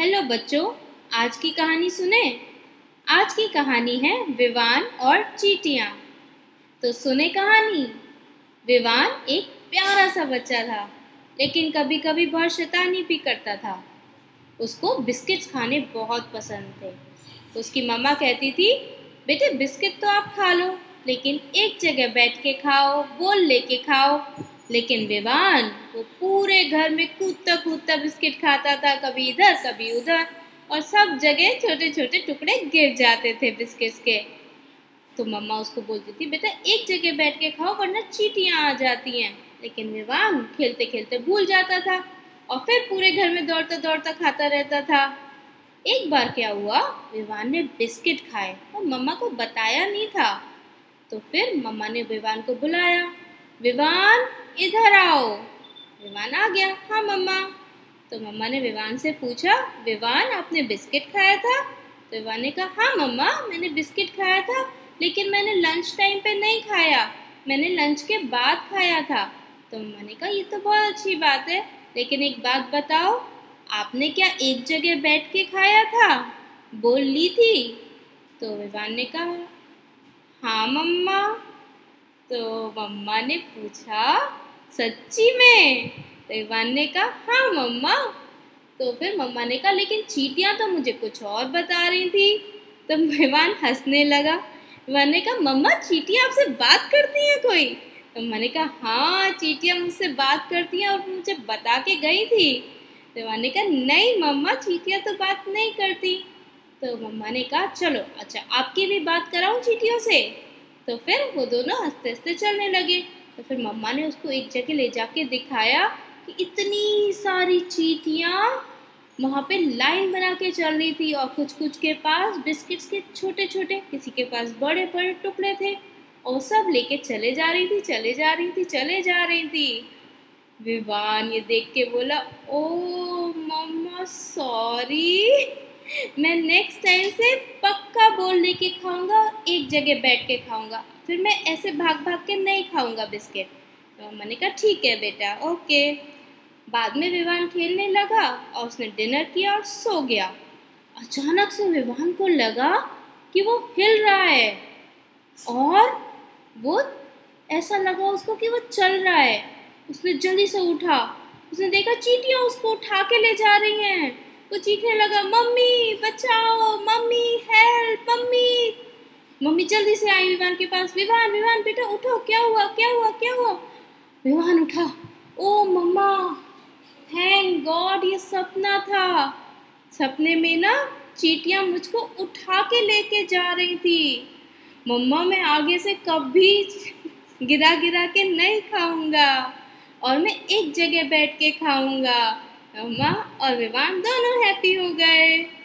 Hello बच्चों। आज की कहानी सुने? आज की कहानी है विवान और चीटियाँ। तो सुने कहानी? विवान एक प्यारा सा बच्चा था, लेकिन कभी कभी बहुत शैतानी भी करता था। उसको बिस्किट्स खाने बहुत पसंद थे। उसकी मम्मा कहती थी, बेटे, बिस्किट तो आप खा लो, लेकिन एक जगह बैठ के खाओ, बोल लेके खाओ। लेकिन विवान वो पूरे घर में कूदता कूदता बिस्किट खाता था, कभी इधर, कभी उधर, और सब जगह छोटे छोटे टुकड़े गिर जाते थे बिस्किट्स के। तो मम्मा उसको बोलती थी, बेटा, एक जगह बैठ के खाओ, वरना चीटियाँ आ जाती हैं। लेकिन विवान खेलते खेलते भूल जाता था, और फिर पूरे घर में दौड़ता दौड़ता खाता रहता था। एक बार क्या हुआ विवान ने बिस्किट खाए, और मम्मा को बताया नहीं था। तो फिर मम्मा ने विवान को बुलाया विवान, इधर आओ। विवान आ गया। हाँ मम्मा। तो मम्मा ने विवान से पूछा, विवान, आपने बिस्किट खाया था? तो विवान ने कहा हाँ मम्मा, मैंने बिस्किट खाया था, लेकिन मैंने लंच टाइम पे नहीं खाया। मैंने लंच के बाद खाया था। तो मम्मा ने कहा, ये तो बहुत अच्छी बात है, लेकिन एक बात बताओ, आपने क्या एक जगह बैठ के खाया था? बोल ली थी। तो विवान ने कहा हाँ मम्मा। तो मम्मा ने पूछा, सच्ची में? तो इवान ने कहा हाँ मम्मा। तो फिर मम्मा ने कहा, लेकिन चीटियाँ तो मुझे कुछ और बता रही थी। तो इवान हंसने लगा। इवान ने कहा, मम्मा, चीटियाँ आपसे बात करती हैं कोई? तो मम्मा ने कहा हाँ चीटियाँ मुझसे बात करती हैं और मुझे बता के गई थी। तो इवान ने कहा, नहीं मम्मा, चीटियाँ तो बात नहीं करती। तो मम्मा ने कहा, चलो अच्छा आपकी भी बात कराऊँ चीटियों से? तो फिर वो दोनों हँसते हँसते चलने लगे। तो फिर मम्मा ने उसको एक जगह ले जाके दिखाया कि इतनी सारी चीटियाँ वहाँ पे लाइन बना के चल रही थी और कुछ कुछ के पास बिस्किट्स के छोटे छोटे किसी के पास बड़े बड़े टुकड़े थे और सब लेके चले जा रही थी, चले जा रही थी, चले जा रही थी। विवान ये देख के बोला, ओ मम्मा सॉरी मैं नेक्स्ट टाइम से पक्का बोल लेके खाऊँगा, एक जगह बैठ के खाऊँगा। फिर मैं ऐसे भाग भाग के नहीं खाऊँगा बिस्किट। तो मैंने कहा, ठीक है बेटा, ओके। बाद में विवान खेलने लगा और उसने डिनर किया और सो गया। अचानक से विवान को लगा कि वो हिल रहा है और वो ऐसा लगा उसको कि वो चल रहा है। उसने जल्दी से उठा। उसने देखा, चीटियाँ उसको उठा के ले जा रही हैं। वो चीखने लगा, मम्मी, बचाओ, मम्मी हेल्प मम्मी. मम्मी जल्दी से आई विवान के पास, विवान विवान बेटा, उठो, क्या हुआ क्या हुआ क्या हुआ? विवान उठा, ओ मम्मा थैंक गॉड ये सपना था। सपने में ना चीटियाँ मुझको उठा के लेके जा रही थी। मम्मा, मैं आगे से कभी गिरा गिरा के नहीं खाऊँगा और मैं एक जगह बैठ के खाऊँगा। मम्मा और विमान दोनों हैप्पी हो गए।